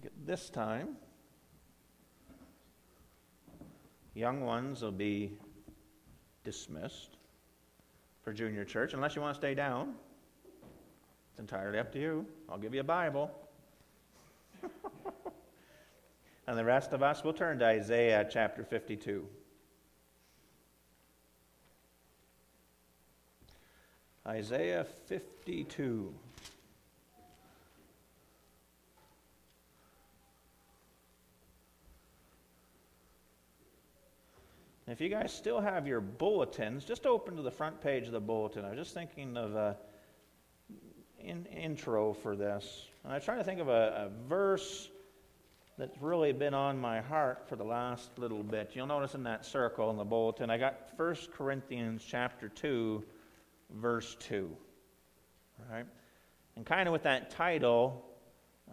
think at this time, young ones will be dismissed for junior church, unless you want to stay down. It's entirely up to you. I'll give you a Bible. and the rest of us will turn to Isaiah chapter 52. Isaiah 52. If you guys still have your bulletins, just open to the front page of the bulletin. I was just thinking of a in, intro for this. And I'm trying to think of a, a verse that's really been on my heart for the last little bit. You'll notice in that circle in the bulletin, I got 1 Corinthians chapter 2, verse 2. Right? And kind of with that title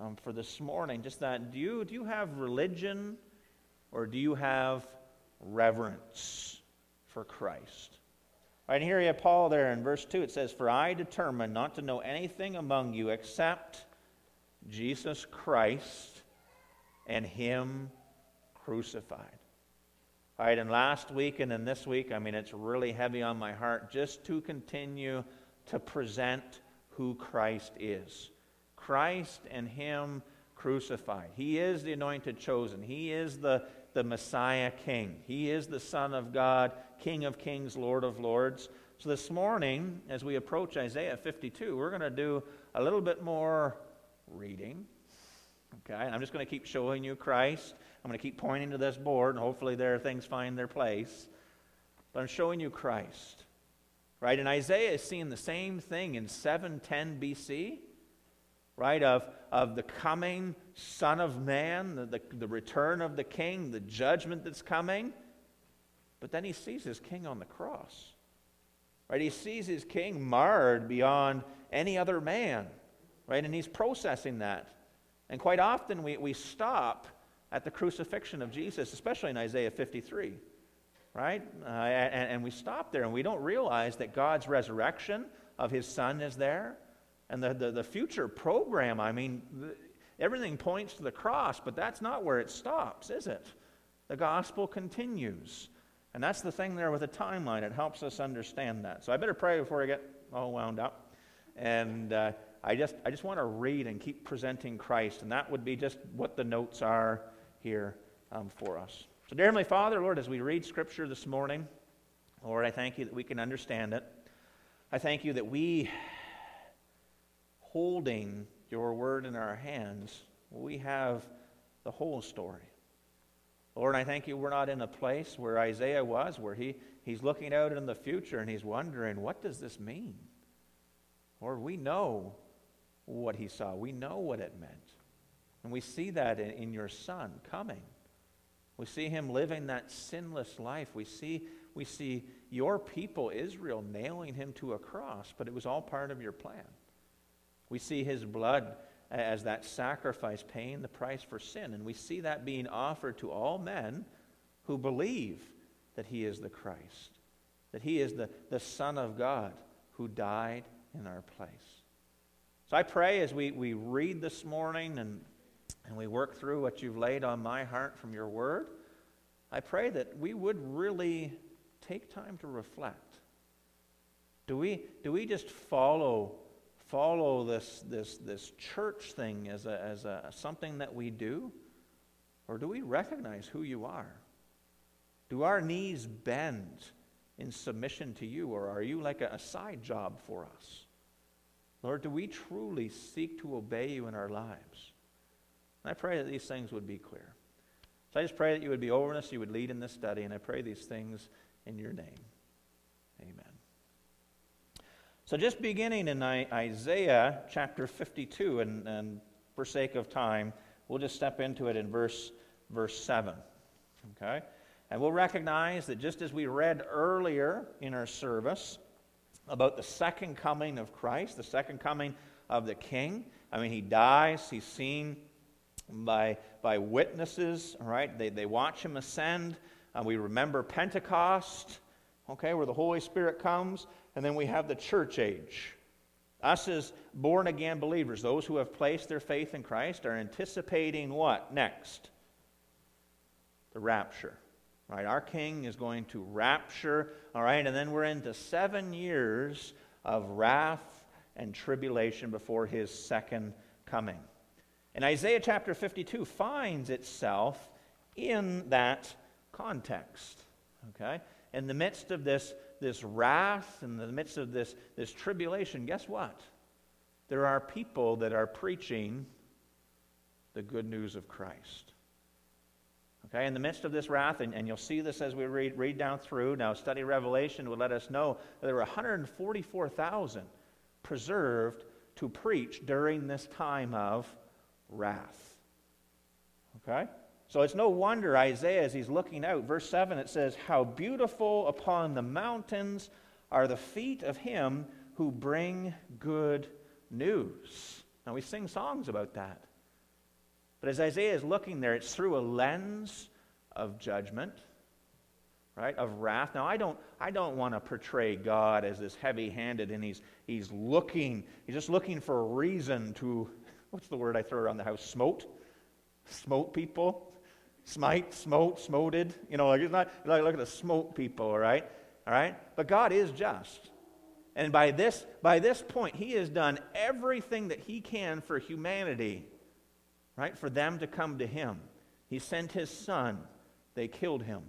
um, for this morning, just that do you, do you have religion or do you have reverence for Christ. Right, and here you have Paul there in verse 2. It says, For I determined not to know anything among you except Jesus Christ and Him crucified. All right, and last week and then this week, I mean, it's really heavy on my heart just to continue to present who Christ is. Christ and Him crucified. He is the anointed chosen. He is the, the Messiah King. He is the Son of God, King of kings, Lord of lords. So this morning, as we approach Isaiah 52, we're going to do a little bit more reading. Okay, I'm just going to keep showing you Christ. I'm going to keep pointing to this board, and hopefully there things find their place. But I'm showing you Christ. Right? And Isaiah is seeing the same thing in 710 BC right, of, of the coming Son of Man, the, the, the return of the King, the judgment that's coming. But then he sees his King on the cross. Right? He sees his king marred beyond any other man. Right? And he's processing that. And quite often we, we stop at the crucifixion of Jesus, especially in Isaiah 53. Right? Uh, and, and we stop there and we don't realize that God's resurrection of his son is there and the, the, the future program, I mean, the, everything points to the cross, but that's not where it stops, is it? The gospel continues. And that's the thing there with a the timeline. It helps us understand that. So I better pray before I get all wound up. And uh, I just, I just want to read and keep presenting Christ. And that would be just what the notes are here um, for us. So, dear Heavenly Father, Lord, as we read Scripture this morning, Lord, I thank you that we can understand it. I thank you that we holding your word in our hands, we have the whole story. Lord, I thank you we're not in a place where Isaiah was, where he, he's looking out in the future and he's wondering, what does this mean? Lord, we know what he saw, we know what it meant. And we see that in, in your Son coming. We see him living that sinless life. We see, we see your people, Israel, nailing him to a cross, but it was all part of your plan. We see his blood as that sacrifice paying the price for sin. And we see that being offered to all men who believe that he is the Christ, that he is the, the Son of God who died in our place. So I pray as we, we read this morning and, and we work through what you've laid on my heart from your word, I pray that we would really take time to reflect. Do we, do we just follow follow this, this, this church thing as, a, as a, something that we do? Or do we recognize who you are? Do our knees bend in submission to you, or are you like a, a side job for us? Lord, do we truly seek to obey you in our lives? And I pray that these things would be clear. So I just pray that you would be over us, you would lead in this study, and I pray these things in your name. Amen. So, just beginning in Isaiah chapter 52, and, and for sake of time, we'll just step into it in verse, verse 7. Okay? And we'll recognize that just as we read earlier in our service about the second coming of Christ, the second coming of the King, I mean, he dies, he's seen by, by witnesses, right? They, they watch him ascend. Uh, we remember Pentecost, okay, where the Holy Spirit comes. And then we have the church age. Us as born again believers, those who have placed their faith in Christ, are anticipating what next? The rapture. Right? Our king is going to rapture, all right, and then we're into seven years of wrath and tribulation before his second coming. And Isaiah chapter 52 finds itself in that context. Okay? In the midst of this, this wrath, in the midst of this, this tribulation, guess what? There are people that are preaching the good news of Christ. Okay, in the midst of this wrath, and, and you'll see this as we read, read down through. Now, study Revelation would let us know there were 144,000 preserved to preach during this time of wrath. Okay? So it's no wonder Isaiah, as he's looking out, verse 7, it says, How beautiful upon the mountains are the feet of him who bring good news. Now we sing songs about that. But as Isaiah is looking there, it's through a lens of judgment, right? Of wrath. Now I don't I don't want to portray God as this heavy-handed and he's he's looking, he's just looking for a reason to what's the word I throw around the house? Smote? Smote people? Smite, smote, smoted. You know, like it's not like look at the smote people, all right? All right? But God is just. And by this, by this point, he has done everything that he can for humanity, right? For them to come to him. He sent his son. They killed him.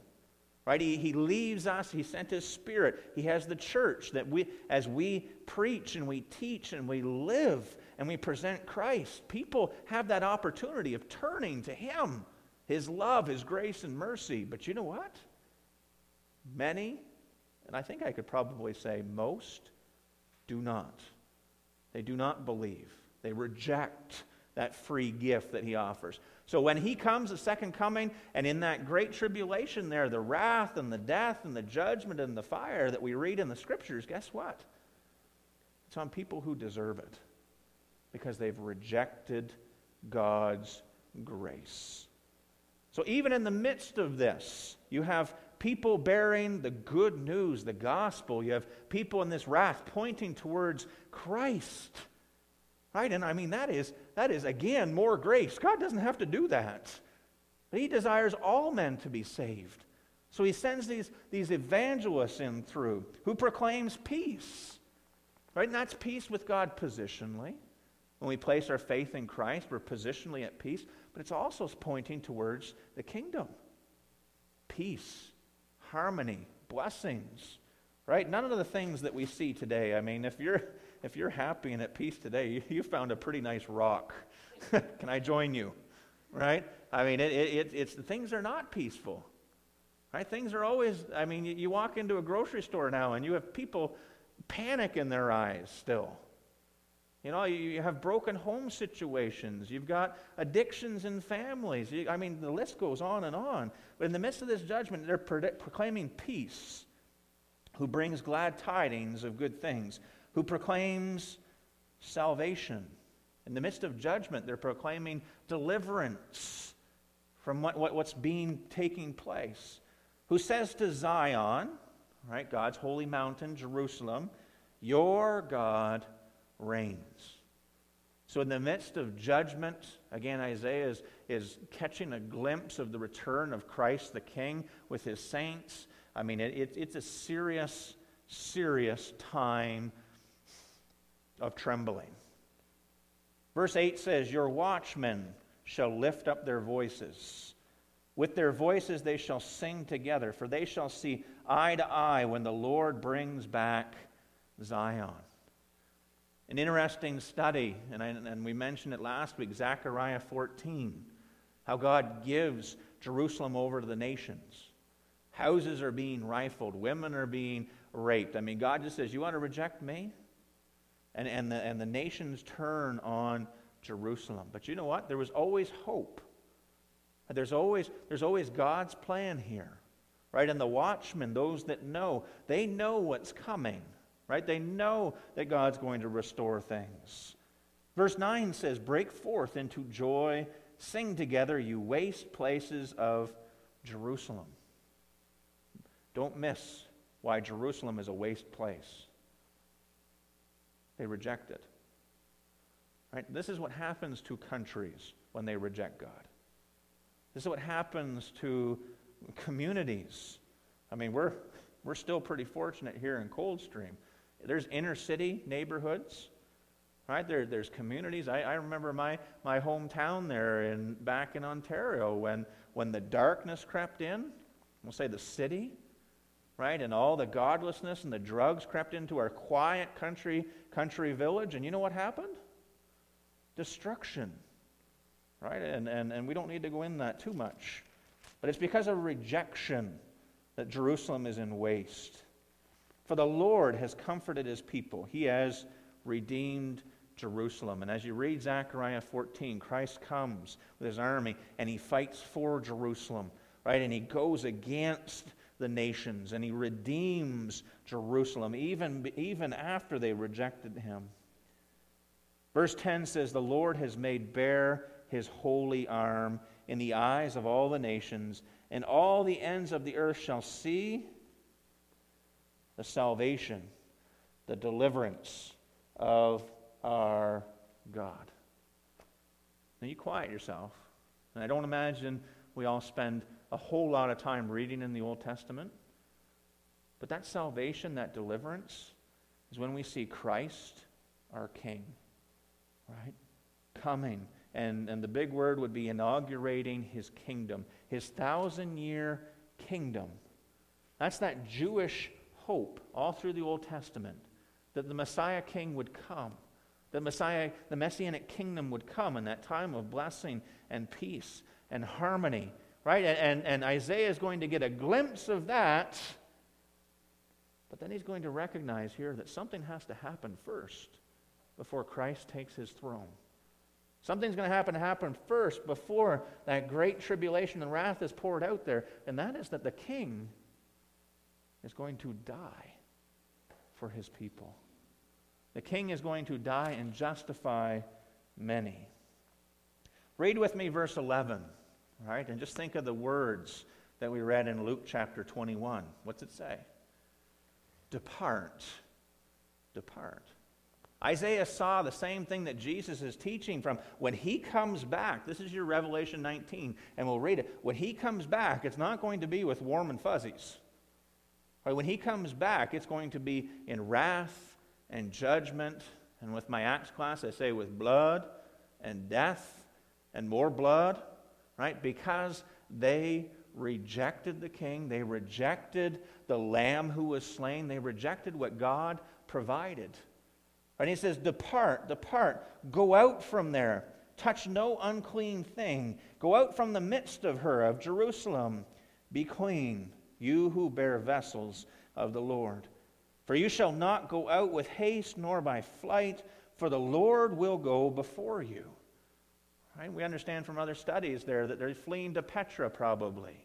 Right? He, he leaves us. He sent his spirit. He has the church that we, as we preach and we teach and we live and we present Christ, people have that opportunity of turning to him, his love, his grace, and mercy. But you know what? Many, and I think I could probably say most, do not. They do not believe. They reject that free gift that he offers. So when he comes, the second coming, and in that great tribulation there, the wrath and the death and the judgment and the fire that we read in the scriptures, guess what? It's on people who deserve it because they've rejected God's grace. So even in the midst of this, you have people bearing the good news, the gospel. You have people in this wrath pointing towards Christ. Right? And I mean, that is, that is again, more grace. God doesn't have to do that. But He desires all men to be saved. So He sends these, these evangelists in through who proclaims peace. Right? And that's peace with God positionally. When we place our faith in Christ, we're positionally at peace, but it's also pointing towards the kingdom. Peace, harmony, blessings, right? None of the things that we see today. I mean, if you're if you're happy and at peace today, you, you found a pretty nice rock. Can I join you? Right? I mean, it, it, it's things are not peaceful. Right? Things are always, I mean, you, you walk into a grocery store now and you have people panic in their eyes still. You know, you have broken home situations. You've got addictions in families. You, I mean, the list goes on and on. But in the midst of this judgment, they're proclaiming peace, who brings glad tidings of good things, who proclaims salvation. In the midst of judgment, they're proclaiming deliverance from what, what, what's being taking place. Who says to Zion, right, God's holy mountain, Jerusalem, Your God reigns. So, in the midst of judgment, again, Isaiah is, is catching a glimpse of the return of Christ the King with his saints. I mean, it, it, it's a serious, serious time of trembling. Verse 8 says, Your watchmen shall lift up their voices. With their voices they shall sing together, for they shall see eye to eye when the Lord brings back Zion. An interesting study, and, I, and we mentioned it last week Zechariah 14, how God gives Jerusalem over to the nations. Houses are being rifled, women are being raped. I mean, God just says, You want to reject me? and, and, the, and the nations turn on Jerusalem. But you know what? There was always hope. There's always, there's always God's plan here, right? And the watchmen, those that know, they know what's coming, right? They know that God's going to restore things. Verse 9 says, Break forth into joy, sing together, you waste places of Jerusalem. Don't miss why Jerusalem is a waste place. they reject it. Right? This is what happens to countries when they reject God. This is what happens to communities. I mean, we're, we're still pretty fortunate here in Coldstream. There's inner city neighborhoods, right? There, there's communities. I, I remember my, my hometown there in, back in Ontario when, when the darkness crept in, we'll say the city, right? And all the godlessness and the drugs crept into our quiet country, country village. And you know what happened? Destruction, right? And, and, and we don't need to go in that too much. But it's because of rejection that Jerusalem is in waste. For the Lord has comforted his people, he has redeemed Jerusalem. And as you read Zechariah 14, Christ comes with his army and he fights for Jerusalem, right? And he goes against the nations and he redeems Jerusalem even, even after they rejected him. Verse 10 says, The Lord has made bare his holy arm in the eyes of all the nations, and all the ends of the earth shall see the salvation, the deliverance of our God. Now you quiet yourself. And I don't imagine we all spend a whole lot of time reading in the Old Testament. But that salvation, that deliverance, is when we see Christ, our King, right? Coming. And, and the big word would be inaugurating his kingdom, his thousand year kingdom. That's that Jewish hope all through the Old Testament that the Messiah King would come. The Messiah, the Messianic kingdom would come in that time of blessing and peace and harmony right? And, and Isaiah is going to get a glimpse of that, but then he's going to recognize here that something has to happen first before Christ takes his throne. Something's going to happen to happen first before that great tribulation and wrath is poured out there, and that is that the king is going to die for his people. The king is going to die and justify many. Read with me verse 11. Right? And just think of the words that we read in Luke chapter 21. What's it say? Depart. Depart. Isaiah saw the same thing that Jesus is teaching from. When he comes back, this is your Revelation 19, and we'll read it. When he comes back, it's not going to be with warm and fuzzies. Right? When he comes back, it's going to be in wrath and judgment. And with my Acts class, I say with blood and death and more blood right? Because they rejected the king, they rejected the lamb who was slain, they rejected what God provided. And he says, Depart, depart, go out from there, touch no unclean thing, go out from the midst of her, of Jerusalem, be clean, you who bear vessels of the Lord. For you shall not go out with haste nor by flight, for the Lord will go before you. Right? We understand from other studies there that they're fleeing to Petra, probably.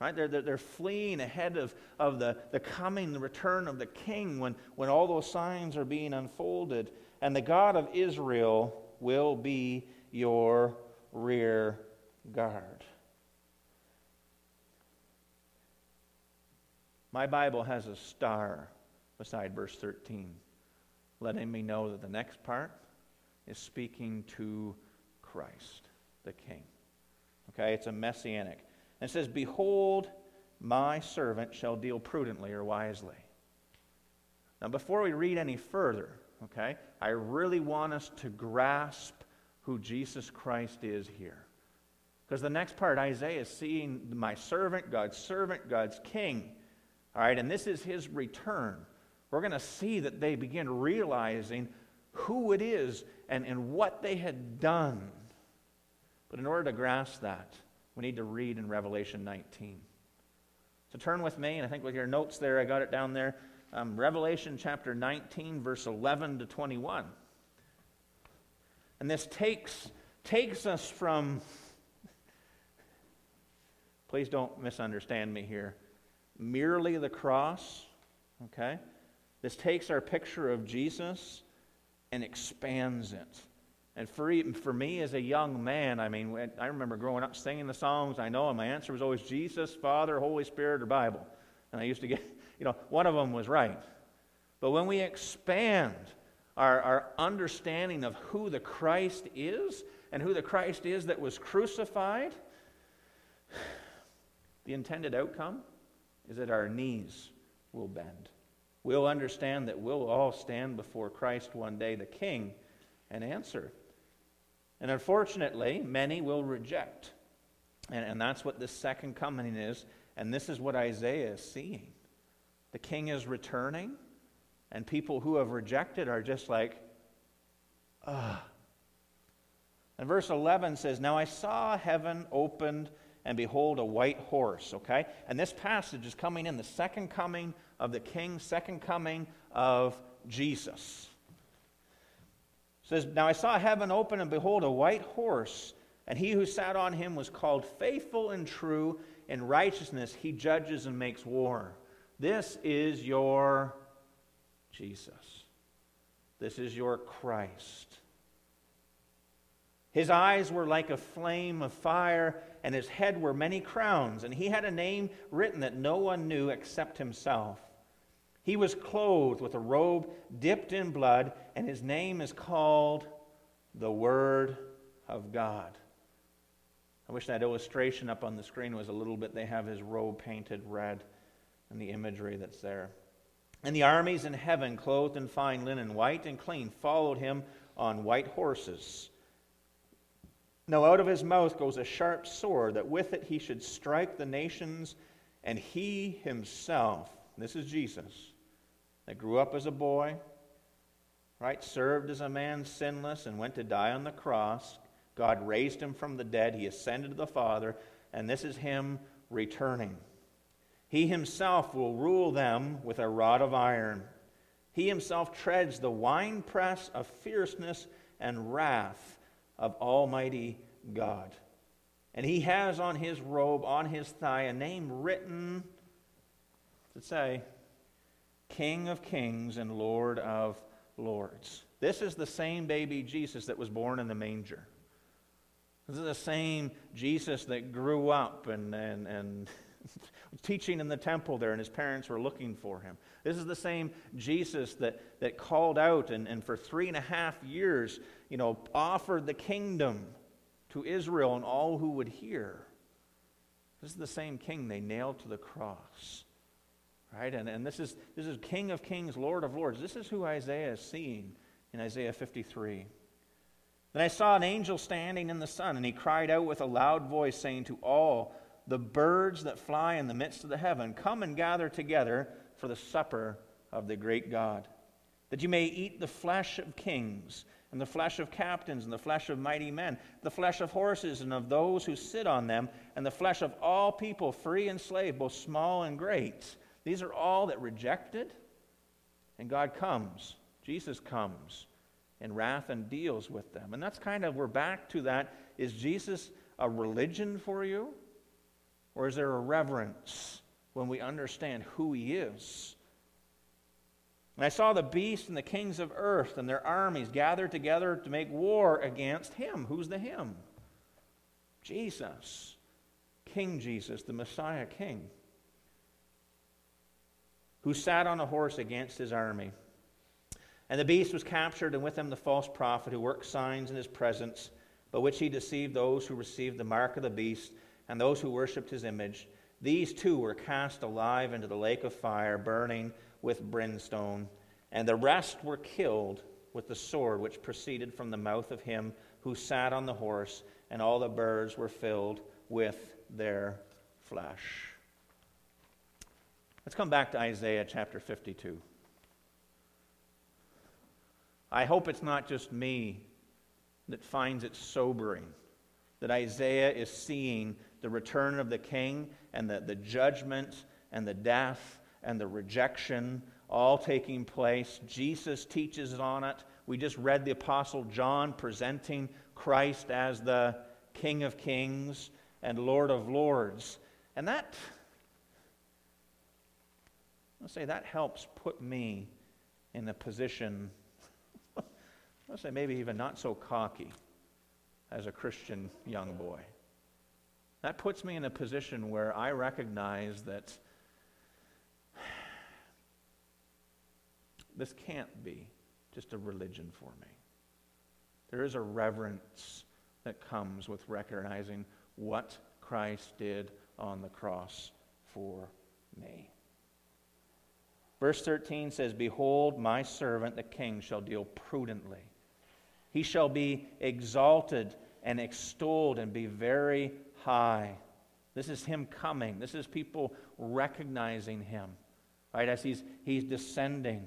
Right? They're, they're, they're fleeing ahead of, of the, the coming, the return of the king when, when all those signs are being unfolded. And the God of Israel will be your rear guard. My Bible has a star beside verse 13, letting me know that the next part is speaking to Christ, the King. Okay, it's a messianic. And it says, Behold, my servant shall deal prudently or wisely. Now, before we read any further, okay, I really want us to grasp who Jesus Christ is here. Because the next part, Isaiah is seeing my servant, God's servant, God's king. All right, and this is his return. We're going to see that they begin realizing who it is and, and what they had done. But in order to grasp that, we need to read in Revelation 19. So turn with me, and I think with your notes there, I got it down there. Um, Revelation chapter 19, verse 11 to 21. And this takes, takes us from, please don't misunderstand me here, merely the cross, okay? This takes our picture of Jesus and expands it. And for, for me as a young man, I mean, I remember growing up singing the songs I know, and my answer was always Jesus, Father, Holy Spirit, or Bible. And I used to get, you know, one of them was right. But when we expand our, our understanding of who the Christ is and who the Christ is that was crucified, the intended outcome is that our knees will bend. We'll understand that we'll all stand before Christ one day, the King, and answer. And unfortunately, many will reject. And, and that's what this second coming is. And this is what Isaiah is seeing. The king is returning, and people who have rejected are just like, ah. And verse 11 says, Now I saw heaven opened, and behold, a white horse. Okay? And this passage is coming in the second coming of the king, second coming of Jesus. It says, Now I saw heaven open, and behold, a white horse, and he who sat on him was called faithful and true. In righteousness he judges and makes war. This is your Jesus. This is your Christ. His eyes were like a flame of fire, and his head were many crowns, and he had a name written that no one knew except himself. He was clothed with a robe dipped in blood, and his name is called the Word of God. I wish that illustration up on the screen was a little bit. They have his robe painted red and the imagery that's there. And the armies in heaven, clothed in fine linen, white and clean, followed him on white horses. Now out of his mouth goes a sharp sword, that with it he should strike the nations, and he himself, this is Jesus, that grew up as a boy, right, served as a man sinless, and went to die on the cross God raised him from the dead. He ascended to the Father, and this is him returning. He himself will rule them with a rod of iron. He himself treads the winepress of fierceness and wrath of Almighty God. And he has on his robe, on his thigh, a name written to say, King of Kings and Lord of Lords. This is the same baby Jesus that was born in the manger. This is the same Jesus that grew up and, and, and teaching in the temple there, and his parents were looking for him. This is the same Jesus that, that called out and, and for three and a half years, you know, offered the kingdom to Israel and all who would hear. This is the same king they nailed to the cross. Right? And, and this, is, this is King of Kings, Lord of Lords. This is who Isaiah is seeing in Isaiah 53. Then I saw an angel standing in the sun, and he cried out with a loud voice, saying to all the birds that fly in the midst of the heaven, Come and gather together for the supper of the great God, that you may eat the flesh of kings, and the flesh of captains, and the flesh of mighty men, the flesh of horses, and of those who sit on them, and the flesh of all people, free and slave, both small and great. These are all that rejected, and God comes. Jesus comes in wrath and deals with them. And that's kind of, we're back to that. Is Jesus a religion for you? Or is there a reverence when we understand who he is? And I saw the beast and the kings of earth and their armies gathered together to make war against him. Who's the him? Jesus. King Jesus, the Messiah King, who sat on a horse against his army. And the beast was captured, and with him the false prophet who worked signs in his presence, by which he deceived those who received the mark of the beast and those who worshipped his image. These two were cast alive into the lake of fire, burning with brimstone, and the rest were killed with the sword which proceeded from the mouth of him who sat on the horse, and all the birds were filled with their flesh. Let's come back to Isaiah chapter 52. I hope it's not just me that finds it sobering that Isaiah is seeing the return of the king and the, the judgment and the death and the rejection all taking place. Jesus teaches on it. We just read the Apostle John presenting Christ as the King of Kings and Lord of Lords. And that, I'll say, that helps put me in a position I'll say maybe even not so cocky as a Christian young boy. That puts me in a position where I recognize that this can't be just a religion for me. There is a reverence that comes with recognizing what Christ did on the cross for me. Verse 13 says, Behold, my servant the king shall deal prudently. He shall be exalted and extolled and be very high. This is him coming. This is people recognizing him, right, as he's, he's descending.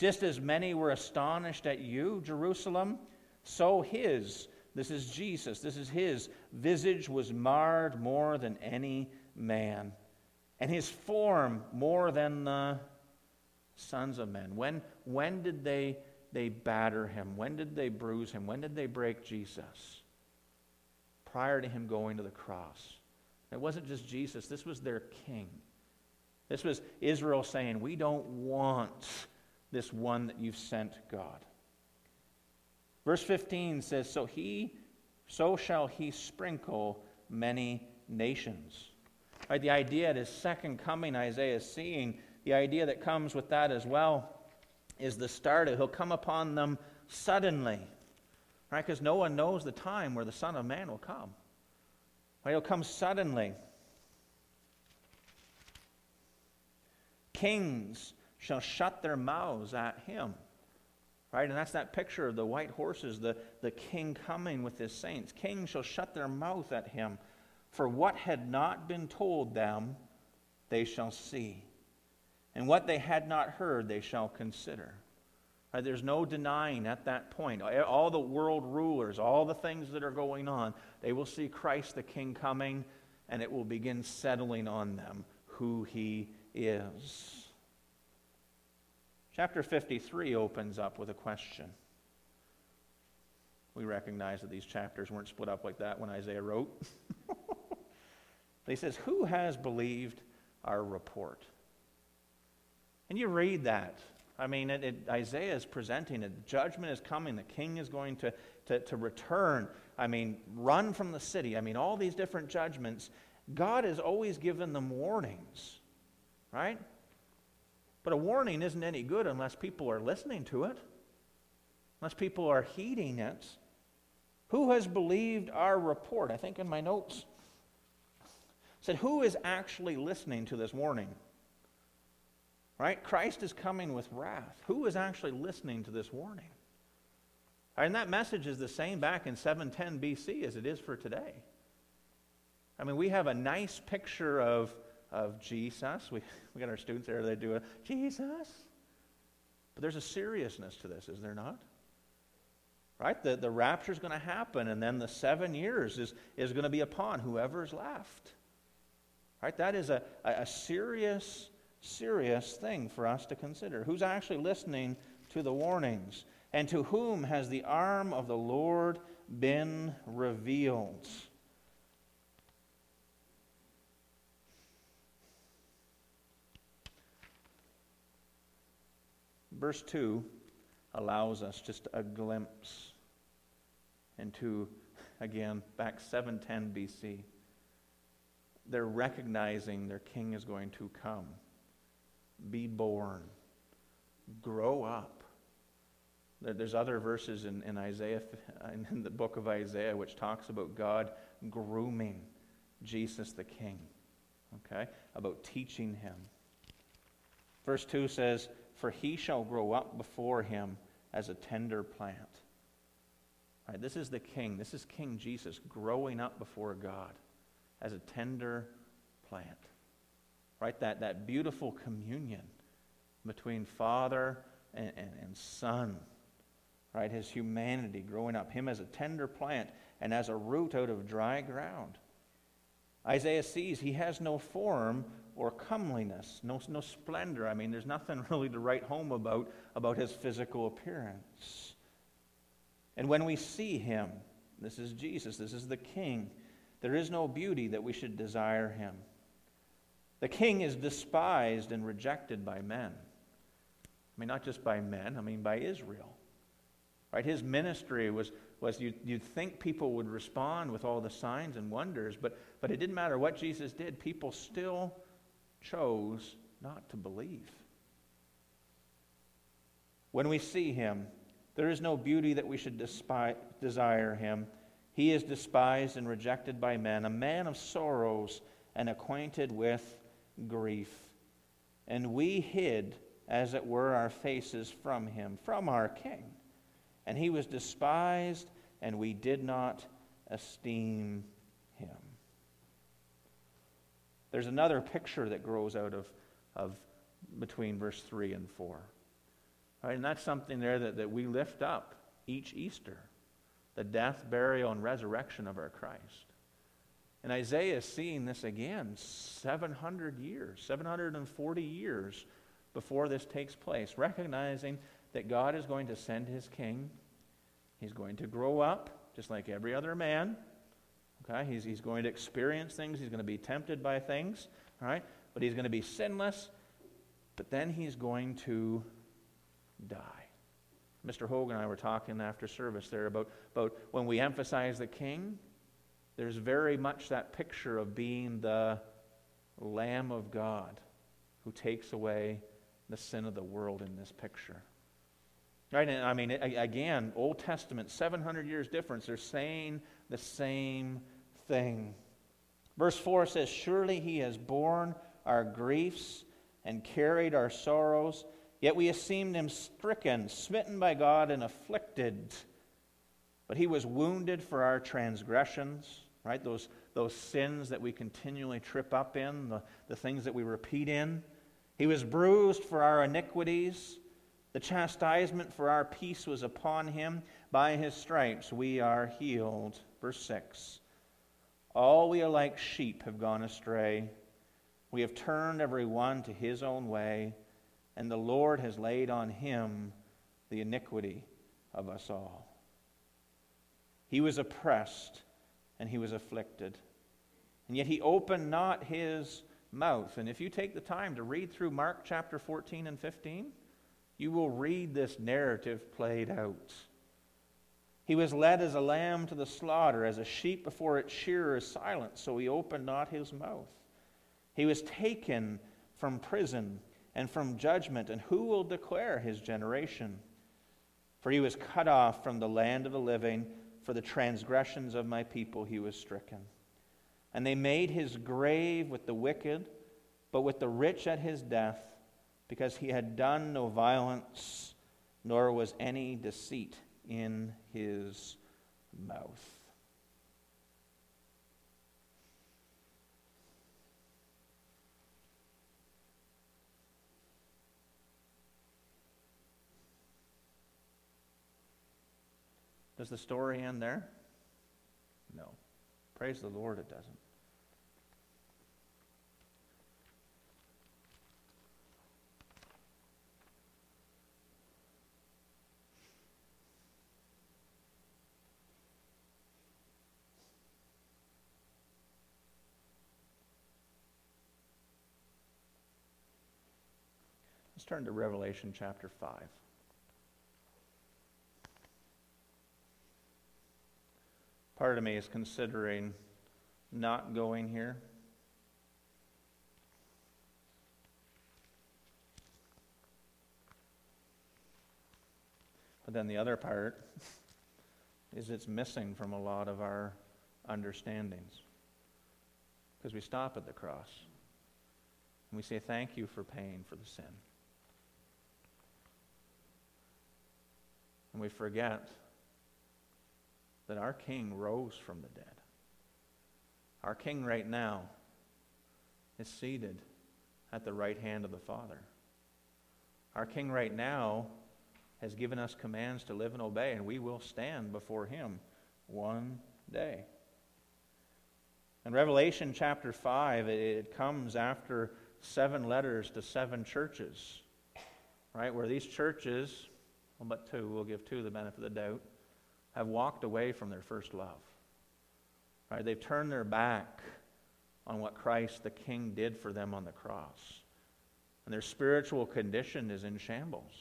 Just as many were astonished at you, Jerusalem, so his, this is Jesus, this is his, visage was marred more than any man, and his form more than the sons of men. When, when did they, they batter him? When did they bruise him? When did they break Jesus? Prior to him going to the cross. It wasn't just Jesus, this was their king. This was Israel saying, We don't want this one that you've sent, God. Verse 15 says, So he so shall he sprinkle many nations. Right, the idea at his second coming, Isaiah is seeing, the idea that comes with that as well is the start of he'll come upon them suddenly. Right? Because no one knows the time where the Son of Man will come. Right? He'll come suddenly. Kings shall shut their mouths at him. Right? And that's that picture of the white horses, the, the king coming with his saints. Kings shall shut their mouth at him. For what had not been told them, they shall see. And what they had not heard, they shall consider. Right? There's no denying at that point. All the world rulers, all the things that are going on, they will see Christ the King coming, and it will begin settling on them who he is. Chapter 53 opens up with a question. We recognize that these chapters weren't split up like that when Isaiah wrote. he says, Who has believed our report? And you read that. I mean, it, it, Isaiah is presenting it. Judgment is coming. The king is going to, to, to return. I mean, run from the city. I mean, all these different judgments. God has always given them warnings, right? But a warning isn't any good unless people are listening to it, unless people are heeding it. Who has believed our report? I think in my notes said, Who is actually listening to this warning? Right? Christ is coming with wrath. Who is actually listening to this warning? And that message is the same back in 710 BC as it is for today. I mean, we have a nice picture of of Jesus. We, we got our students there, they do a Jesus. But there's a seriousness to this, is there not? Right? The, the rapture is going to happen, and then the seven years is, is going to be upon whoever's left. Right? That is a, a serious, serious thing for us to consider. Who's actually listening to the warnings? And to whom has the arm of the Lord been revealed? Verse 2 allows us just a glimpse into, again, back 710 BC. They're recognizing their king is going to come, be born, grow up. There's other verses in, in Isaiah, in the book of Isaiah, which talks about God grooming Jesus the King, okay, about teaching him. Verse 2 says, for he shall grow up before him as a tender plant. Right, this is the king. This is King Jesus growing up before God as a tender plant. Right? That, that beautiful communion between Father and, and, and Son. Right? His humanity growing up. Him as a tender plant and as a root out of dry ground. Isaiah sees he has no form or comeliness, no, no splendor. I mean, there's nothing really to write home about about his physical appearance. And when we see him, this is Jesus, this is the King, there is no beauty that we should desire him. The King is despised and rejected by men. I mean, not just by men, I mean by Israel. Right? His ministry was, was you'd, you'd think people would respond with all the signs and wonders, but, but it didn't matter what Jesus did, people still chose not to believe. when we see him, there is no beauty that we should despise, desire him. He is despised and rejected by men, a man of sorrows and acquainted with grief. And we hid, as it were, our faces from him, from our King. And he was despised, and we did not esteem. There's another picture that grows out of, of between verse 3 and 4. Right, and that's something there that, that we lift up each Easter the death, burial, and resurrection of our Christ. And Isaiah is seeing this again 700 years, 740 years before this takes place, recognizing that God is going to send his king. He's going to grow up just like every other man. Okay? He's, he's going to experience things, he's going to be tempted by things, all right? But he's going to be sinless, but then he's going to die. Mr. Hogan and I were talking after service there about, about when we emphasize the king, there's very much that picture of being the Lamb of God who takes away the sin of the world in this picture. Right? And I mean, again, Old Testament, 700 years difference. They're saying the same thing. Verse 4 says, Surely he has borne our griefs and carried our sorrows. Yet we esteemed him stricken, smitten by God, and afflicted. But he was wounded for our transgressions, right? Those, those sins that we continually trip up in, the, the things that we repeat in. He was bruised for our iniquities. The chastisement for our peace was upon him. By his stripes we are healed. Verse 6 All we are like sheep have gone astray. We have turned every one to his own way and the Lord has laid on him the iniquity of us all. He was oppressed and he was afflicted, and yet he opened not his mouth. And if you take the time to read through Mark chapter 14 and 15, you will read this narrative played out. He was led as a lamb to the slaughter, as a sheep before its shearer is silent, so he opened not his mouth. He was taken from prison and from judgment, and who will declare his generation? For he was cut off from the land of the living, for the transgressions of my people he was stricken. And they made his grave with the wicked, but with the rich at his death, because he had done no violence, nor was any deceit in his mouth. Does the story end there? No. Praise the Lord, it doesn't. Let's turn to Revelation chapter 5. Part of me is considering not going here. But then the other part is it's missing from a lot of our understandings. Because we stop at the cross and we say, Thank you for paying for the sin. And we forget that our King rose from the dead. Our King right now is seated at the right hand of the Father. Our King right now has given us commands to live and obey, and we will stand before Him one day. In Revelation chapter 5, it comes after seven letters to seven churches, right? Where these churches, well, but two, we'll give two the benefit of the doubt, have walked away from their first love. Right? They've turned their back on what Christ the King did for them on the cross. And their spiritual condition is in shambles.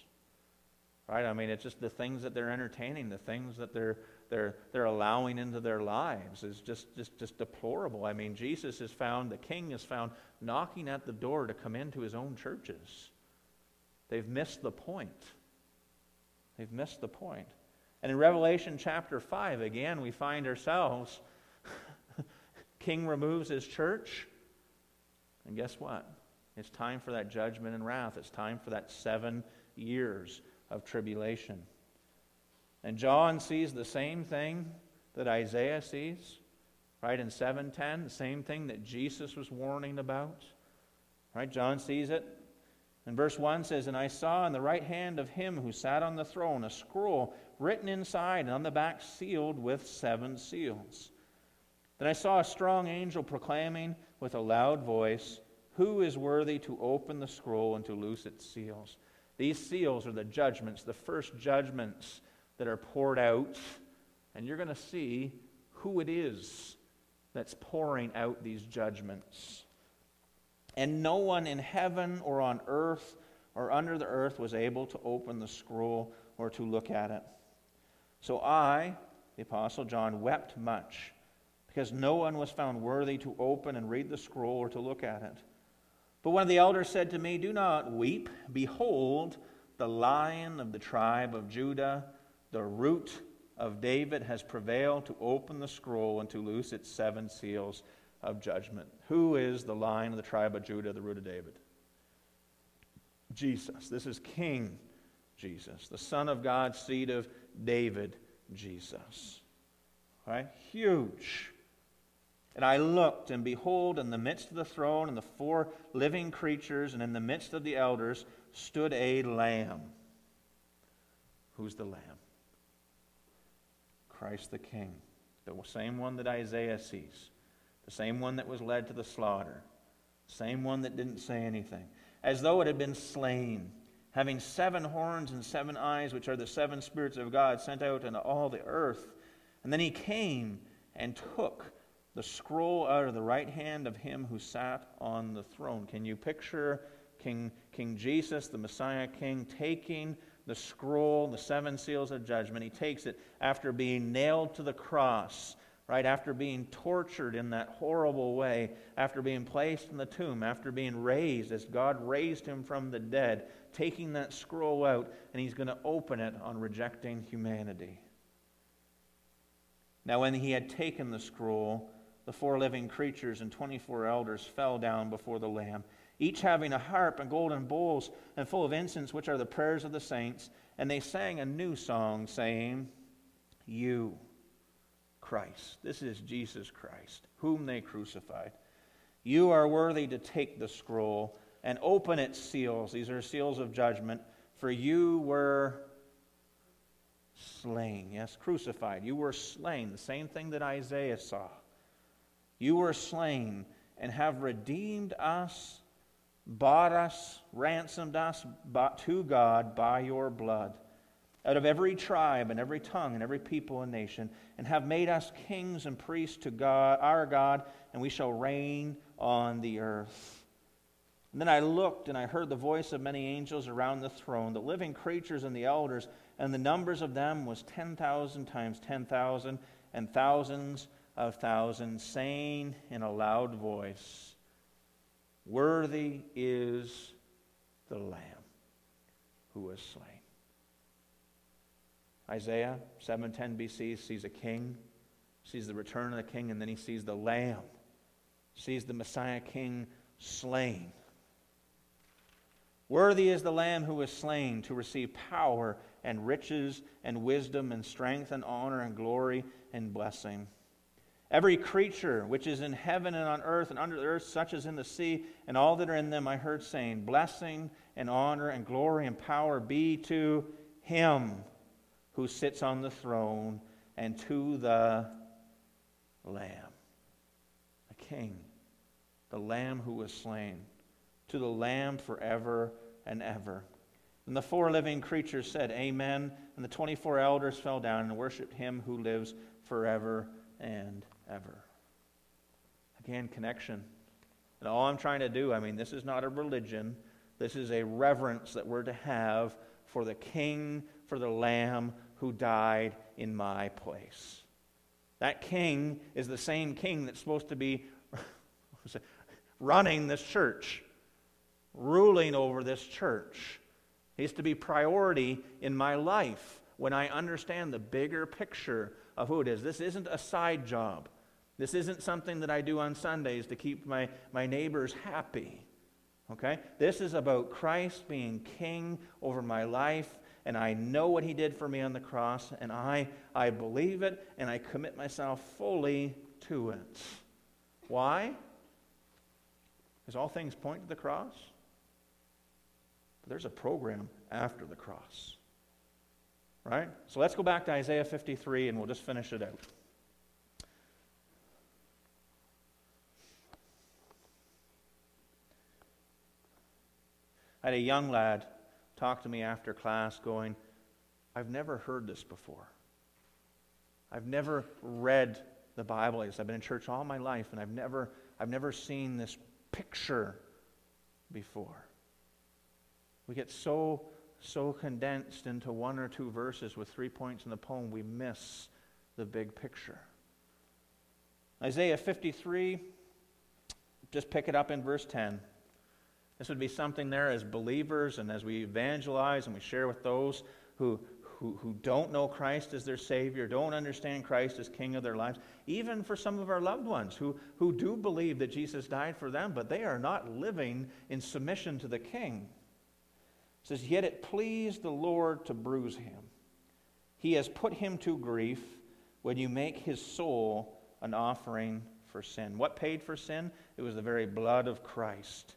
Right? I mean, it's just the things that they're entertaining, the things that they're, they're, they're allowing into their lives is just, just, just deplorable. I mean, Jesus is found, the King is found knocking at the door to come into his own churches. They've missed the point. They've missed the point. And in Revelation chapter 5, again, we find ourselves King removes his church. And guess what? It's time for that judgment and wrath. It's time for that seven years of tribulation. And John sees the same thing that Isaiah sees, right? In 710, the same thing that Jesus was warning about. Right? John sees it. And verse 1 says, And I saw in the right hand of him who sat on the throne a scroll written inside and on the back sealed with seven seals. Then I saw a strong angel proclaiming with a loud voice, Who is worthy to open the scroll and to loose its seals? These seals are the judgments, the first judgments that are poured out. And you're going to see who it is that's pouring out these judgments. And no one in heaven or on earth or under the earth was able to open the scroll or to look at it. So I, the Apostle John, wept much because no one was found worthy to open and read the scroll or to look at it. But one of the elders said to me, Do not weep. Behold, the lion of the tribe of Judah, the root of David, has prevailed to open the scroll and to loose its seven seals of judgment. Who is the line of the tribe of Judah, the root of David? Jesus. This is King Jesus, the Son of God, seed of David, Jesus. Right? Huge. And I looked, and behold, in the midst of the throne and the four living creatures, and in the midst of the elders, stood a lamb. Who's the lamb? Christ the King, the same one that Isaiah sees, the same one that was led to the slaughter, the same one that didn't say anything, as though it had been slain, having seven horns and seven eyes, which are the seven spirits of God sent out into all the earth. And then he came and took the scroll out of the right hand of him who sat on the throne. Can you picture King, King Jesus, the Messiah King, taking the scroll, the seven seals of judgment? He takes it after being nailed to the cross, right? After being tortured in that horrible way, after being placed in the tomb, after being raised as God raised him from the dead, taking that scroll out, and he's going to open it on rejecting humanity. Now, when he had taken the scroll, the four living creatures and 24 elders fell down before the Lamb, each having a harp and golden bowls and full of incense, which are the prayers of the saints. And they sang a new song, saying, You, Christ, this is Jesus Christ, whom they crucified. You are worthy to take the scroll and open its seals. These are seals of judgment. For you were slain. Yes, crucified. You were slain. The same thing that Isaiah saw. You were slain and have redeemed us, bought us, ransomed us to God by your blood, out of every tribe and every tongue and every people and nation, and have made us kings and priests to God, our God, and we shall reign on the earth. And then I looked and I heard the voice of many angels around the throne, the living creatures and the elders, and the numbers of them was 10,000 times 10,000 and thousands of thousands, saying in a loud voice, Worthy is the Lamb who was slain. Isaiah 710 BC sees a king, sees the return of the king, and then he sees the Lamb, sees the Messiah king slain. Worthy is the Lamb who was slain to receive power and riches and wisdom and strength and honor and glory and blessing. Every creature which is in heaven and on earth and under the earth, such as in the sea, and all that are in them, I heard saying, Blessing and honor and glory and power be to him who sits on the throne and to the Lamb, the King, the Lamb who was slain, to the Lamb forever and ever. And the four living creatures said, Amen. And the 24 elders fell down and worshiped him who lives forever and ever. Again, connection. And all I'm trying to do, I mean, this is not a religion. This is a reverence that we're to have for the King, for the Lamb who died in my place. That King is the same King that's supposed to be running this church, ruling over this church. He's to be priority in my life when I understand the bigger picture of who it is. This isn't a side job. This isn't something that I do on Sundays to keep my, my neighbors happy. Okay? This is about Christ being king over my life, and I know what he did for me on the cross, and I, I believe it, and I commit myself fully to it. Why? Because all things point to the cross. But there's a program after the cross. Right? So let's go back to Isaiah 53 and we'll just finish it out. I had a young lad talk to me after class going, I've never heard this before. I've never read the Bible. I've been in church all my life and I've never, I've never seen this picture before. We get so, so condensed into one or two verses with three points in the poem, we miss the big picture. Isaiah 53, just pick it up in verse 10. This would be something there as believers and as we evangelize and we share with those who, who, who don't know Christ as their Savior, don't understand Christ as King of their lives, even for some of our loved ones who, who do believe that Jesus died for them, but they are not living in submission to the King. It says, Yet it pleased the Lord to bruise him. He has put him to grief when you make his soul an offering for sin. What paid for sin? It was the very blood of Christ.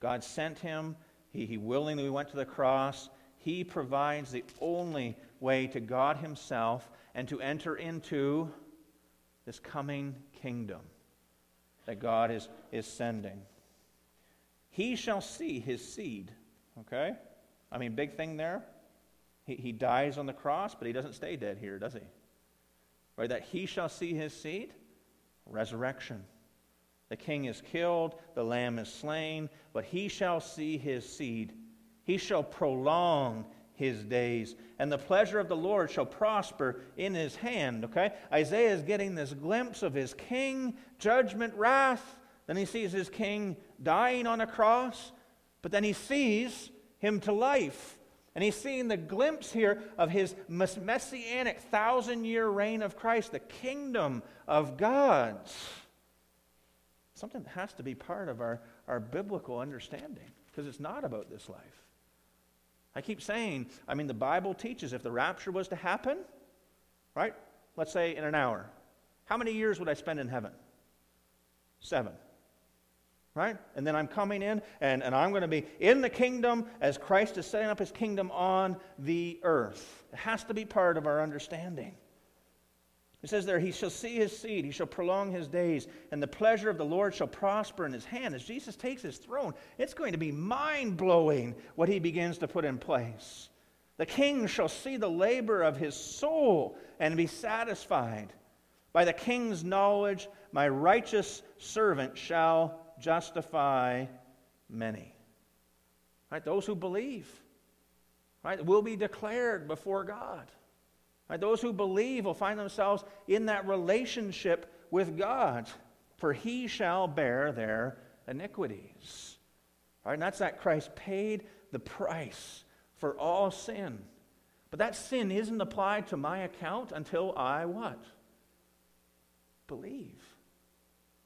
God sent him. He, he willingly went to the cross. He provides the only way to God Himself and to enter into this coming kingdom that God is, is sending. He shall see his seed. Okay? I mean, big thing there. He, he dies on the cross, but he doesn't stay dead here, does he? Right? That he shall see his seed? Resurrection. The king is killed, the lamb is slain, but he shall see his seed. He shall prolong his days, and the pleasure of the Lord shall prosper in his hand. Okay? Isaiah is getting this glimpse of his king, judgment, wrath. Then he sees his king dying on a cross, but then he sees him to life. And he's seeing the glimpse here of his messianic thousand year reign of Christ, the kingdom of God something that has to be part of our, our biblical understanding because it's not about this life. I keep saying, I mean, the Bible teaches if the rapture was to happen, right? Let's say in an hour, how many years would I spend in heaven? Seven. Right? And then I'm coming in and, and I'm going to be in the kingdom as Christ is setting up his kingdom on the earth. It has to be part of our understanding. It says there, He shall see his seed, he shall prolong his days, and the pleasure of the Lord shall prosper in his hand. As Jesus takes his throne, it's going to be mind blowing what he begins to put in place. The king shall see the labor of his soul and be satisfied. By the king's knowledge, my righteous servant shall justify many. Right? Those who believe right, will be declared before God. Right? Those who believe will find themselves in that relationship with God, for he shall bear their iniquities. Right? And that's that Christ paid the price for all sin. But that sin isn't applied to my account until I what? Believe.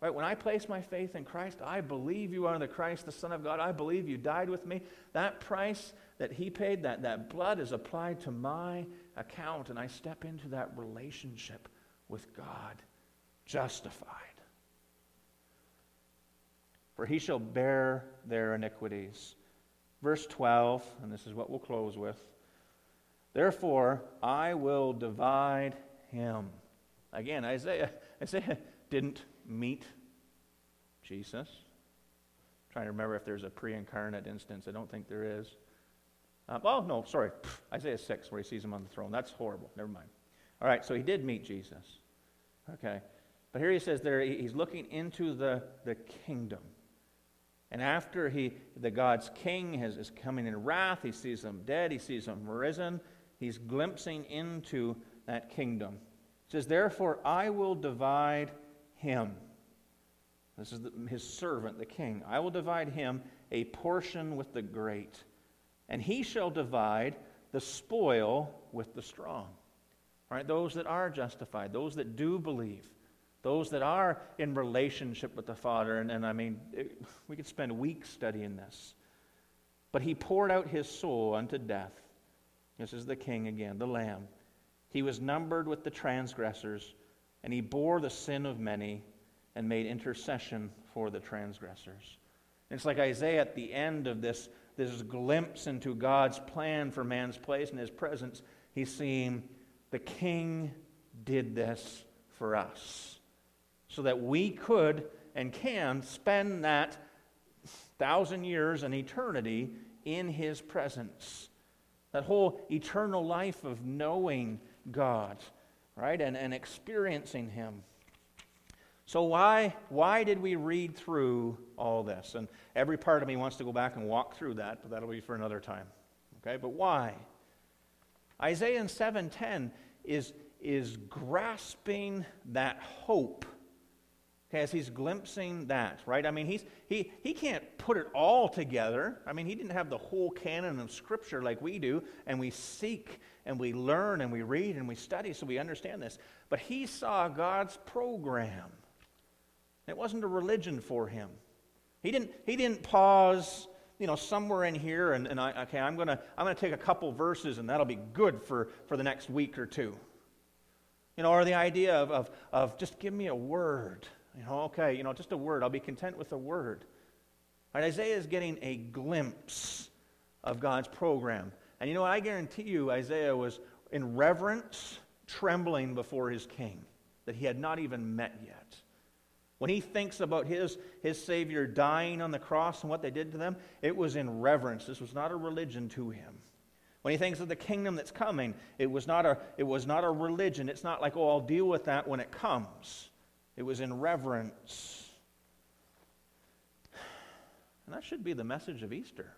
Right? When I place my faith in Christ, I believe you are the Christ, the Son of God. I believe you died with me. That price that He paid, that, that blood is applied to my account, and I step into that relationship with God, justified. For He shall bear their iniquities. Verse 12, and this is what we'll close with. Therefore, I will divide him. Again, Isaiah, Isaiah didn't meet Jesus. I'm trying to remember if there's a pre incarnate instance. I don't think there is. Oh, no, sorry. Isaiah 6, where he sees him on the throne. That's horrible. Never mind. All right, so he did meet Jesus. Okay. But here he says there, he's looking into the, the kingdom. And after he, the God's king has, is coming in wrath, he sees them dead, he sees them risen, he's glimpsing into that kingdom. He says, Therefore, I will divide him. This is the, his servant, the king. I will divide him a portion with the great, and he shall divide the spoil with the strong. Right? Those that are justified, those that do believe, those that are in relationship with the Father. And, and I mean, it, we could spend weeks studying this. But he poured out his soul unto death. This is the king again, the lamb. He was numbered with the transgressors, and he bore the sin of many and made intercession for the transgressors. And it's like Isaiah at the end of this, this glimpse into God's plan for man's place in his presence. He's seeing the king did this for us so that we could and can spend that thousand years and eternity in his presence. That whole eternal life of knowing God, right, and, and experiencing him. So, why, why did we read through all this? And every part of me wants to go back and walk through that, but that'll be for another time. Okay, but why? Isaiah 7:10 is, is grasping that hope. Okay, as he's glimpsing that, right? I mean, he's, he, he can't put it all together. I mean, he didn't have the whole canon of Scripture like we do, and we seek and we learn and we read and we study so we understand this. But he saw God's program it wasn't a religion for him. He didn't, he didn't pause, you know, somewhere in here and, and I, okay, I'm going to I'm gonna take a couple verses and that'll be good for, for the next week or two. You know, or the idea of, of, of just give me a word. You know, okay, you know, just a word. I'll be content with a word. Right, Isaiah is getting a glimpse of God's program. And you know what? I guarantee you, Isaiah was in reverence, trembling before his king that he had not even met yet. When he thinks about his, his Savior dying on the cross and what they did to them, it was in reverence. This was not a religion to him. When he thinks of the kingdom that's coming, it was not a, it was not a religion. It's not like, oh, I'll deal with that when it comes. It was in reverence. And that should be the message of Easter.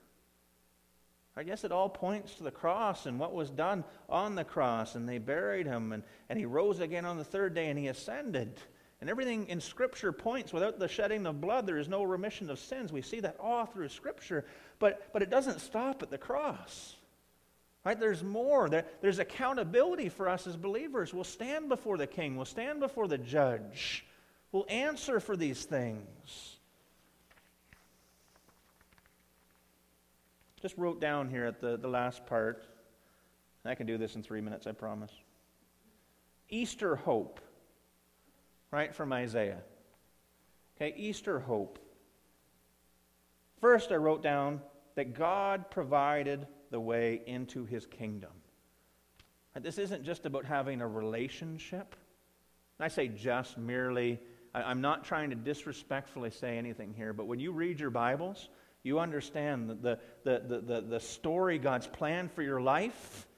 I guess it all points to the cross and what was done on the cross. And they buried him, and, and he rose again on the third day, and he ascended. And everything in Scripture points without the shedding of blood, there is no remission of sins. We see that all through Scripture. But, but it doesn't stop at the cross. Right? There's more. There, there's accountability for us as believers. We'll stand before the king, we'll stand before the judge, we'll answer for these things. Just wrote down here at the, the last part. I can do this in three minutes, I promise. Easter hope right, from Isaiah. Okay, Easter hope. First, I wrote down that God provided the way into his kingdom. This isn't just about having a relationship. And I say just merely, I'm not trying to disrespectfully say anything here, but when you read your Bibles, you understand the, the, the, the, the story God's plan for your life.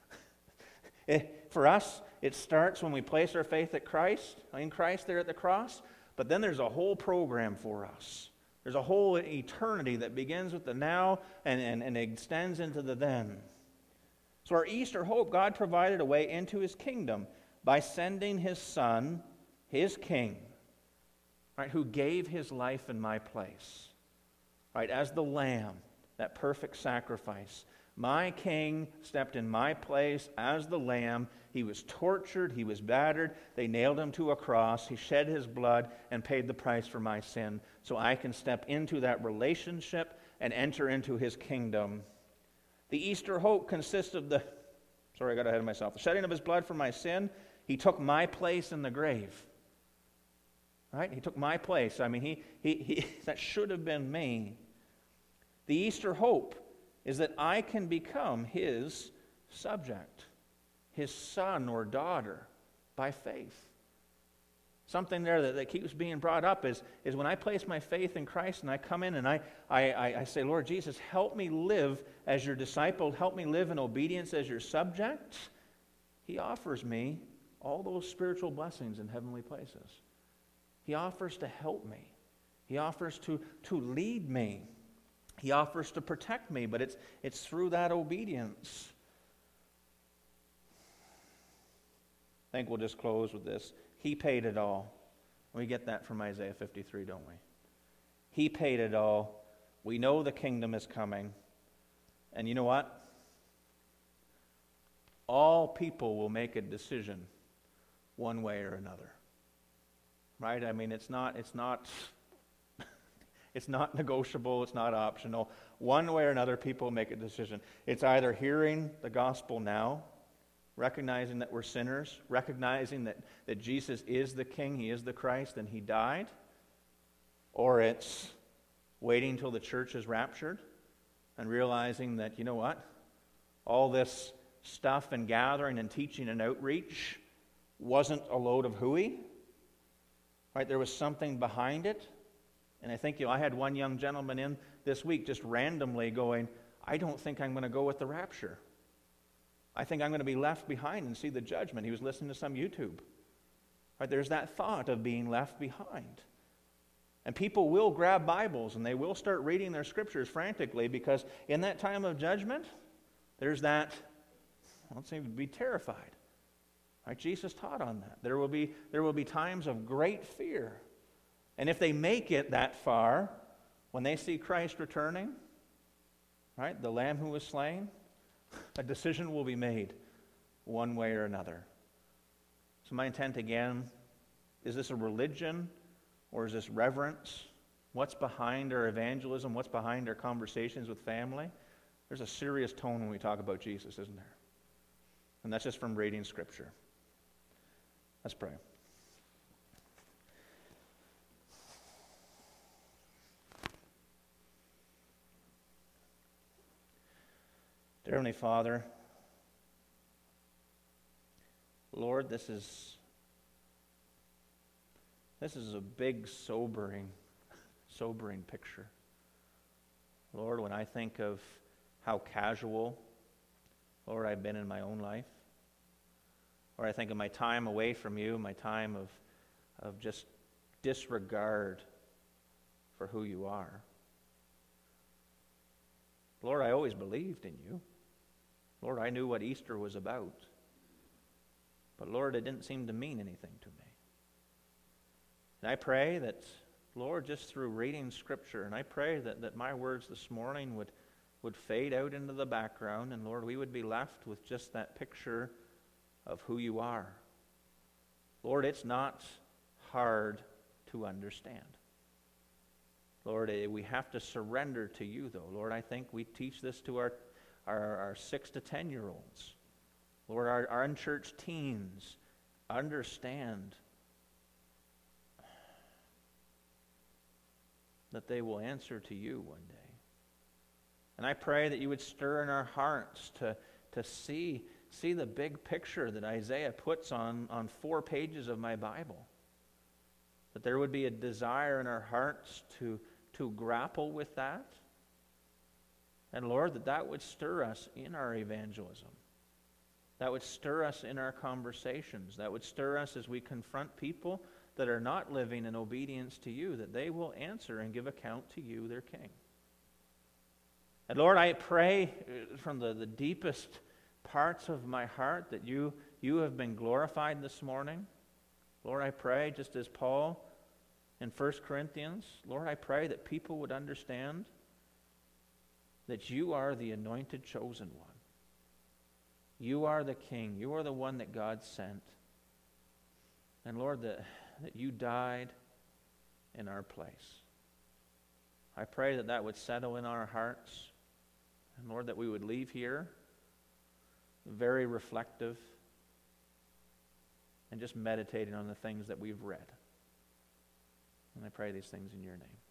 It, eh, for us, it starts when we place our faith at Christ, in Christ there at the cross, but then there's a whole program for us. There's a whole eternity that begins with the now and, and, and extends into the then. So, our Easter hope, God provided a way into his kingdom by sending his son, his king, right, who gave his life in my place, right, as the lamb, that perfect sacrifice. My king stepped in my place as the lamb. He was tortured, he was battered. They nailed him to a cross. He shed his blood and paid the price for my sin so I can step into that relationship and enter into his kingdom. The Easter hope consists of the, sorry, I got ahead of myself, the shedding of his blood for my sin. He took my place in the grave. Right? He took my place. I mean, he, he, he that should have been me. The Easter hope is that I can become his subject, his son or daughter by faith. Something there that, that keeps being brought up is, is when I place my faith in Christ and I come in and I, I, I, I say, Lord Jesus, help me live as your disciple, help me live in obedience as your subject. He offers me all those spiritual blessings in heavenly places. He offers to help me. He offers to, to lead me. He offers to protect me, but it's, it's through that obedience. I think we'll just close with this. He paid it all. We get that from Isaiah 53, don't we? He paid it all. We know the kingdom is coming. And you know what? all people will make a decision one way or another. Right? I mean, it's not, it's not, it's not negotiable, it's not optional. One way or another, people make a decision. It's either hearing the gospel now, recognizing that we're sinners, recognizing that, that Jesus is the King, He is the Christ, and He died, or it's waiting until the church is raptured and realizing that, you know what? All this stuff and gathering and teaching and outreach wasn't a load of hooey. Right? There was something behind it. And I think you know, I had one young gentleman in this week just randomly going, I don't think I'm going to go with the rapture. I think I'm going to be left behind and see the judgment. He was listening to some YouTube. Right? There's that thought of being left behind. And people will grab Bibles and they will start reading their scriptures frantically because in that time of judgment, there's that, let's say, be terrified. Right? Jesus taught on that. There will, be, there will be times of great fear. And if they make it that far, when they see Christ returning, right, the Lamb who was slain, a decision will be made one way or another. So, my intent again is this a religion or is this reverence? What's behind our evangelism? What's behind our conversations with family? There's a serious tone when we talk about Jesus, isn't there? And that's just from reading Scripture. Let's pray. Heavenly Father, Lord, this is this is a big, sobering, sobering picture. Lord, when I think of how casual, Lord, I've been in my own life, or I think of my time away from you, my time of, of just disregard for who you are. Lord, I always believed in you. Lord, I knew what Easter was about. But Lord, it didn't seem to mean anything to me. And I pray that, Lord, just through reading Scripture, and I pray that, that my words this morning would, would fade out into the background, and Lord, we would be left with just that picture of who you are. Lord, it's not hard to understand. Lord, eh, we have to surrender to you, though. Lord, I think we teach this to our, our, our six to ten year olds. Lord, our, our unchurched teens understand that they will answer to you one day. And I pray that you would stir in our hearts to, to see, see the big picture that Isaiah puts on, on four pages of my Bible. That there would be a desire in our hearts to, to grapple with that. And Lord, that that would stir us in our evangelism. That would stir us in our conversations. That would stir us as we confront people that are not living in obedience to you, that they will answer and give account to you, their King. And Lord, I pray uh, from the, the deepest parts of my heart that you, you have been glorified this morning. Lord, I pray, just as Paul in 1 Corinthians, Lord, I pray that people would understand that you are the anointed chosen one. You are the king. You are the one that God sent. And Lord, that that you died in our place. I pray that that would settle in our hearts. And Lord, that we would leave here very reflective and just meditating on the things that we've read. And I pray these things in your name.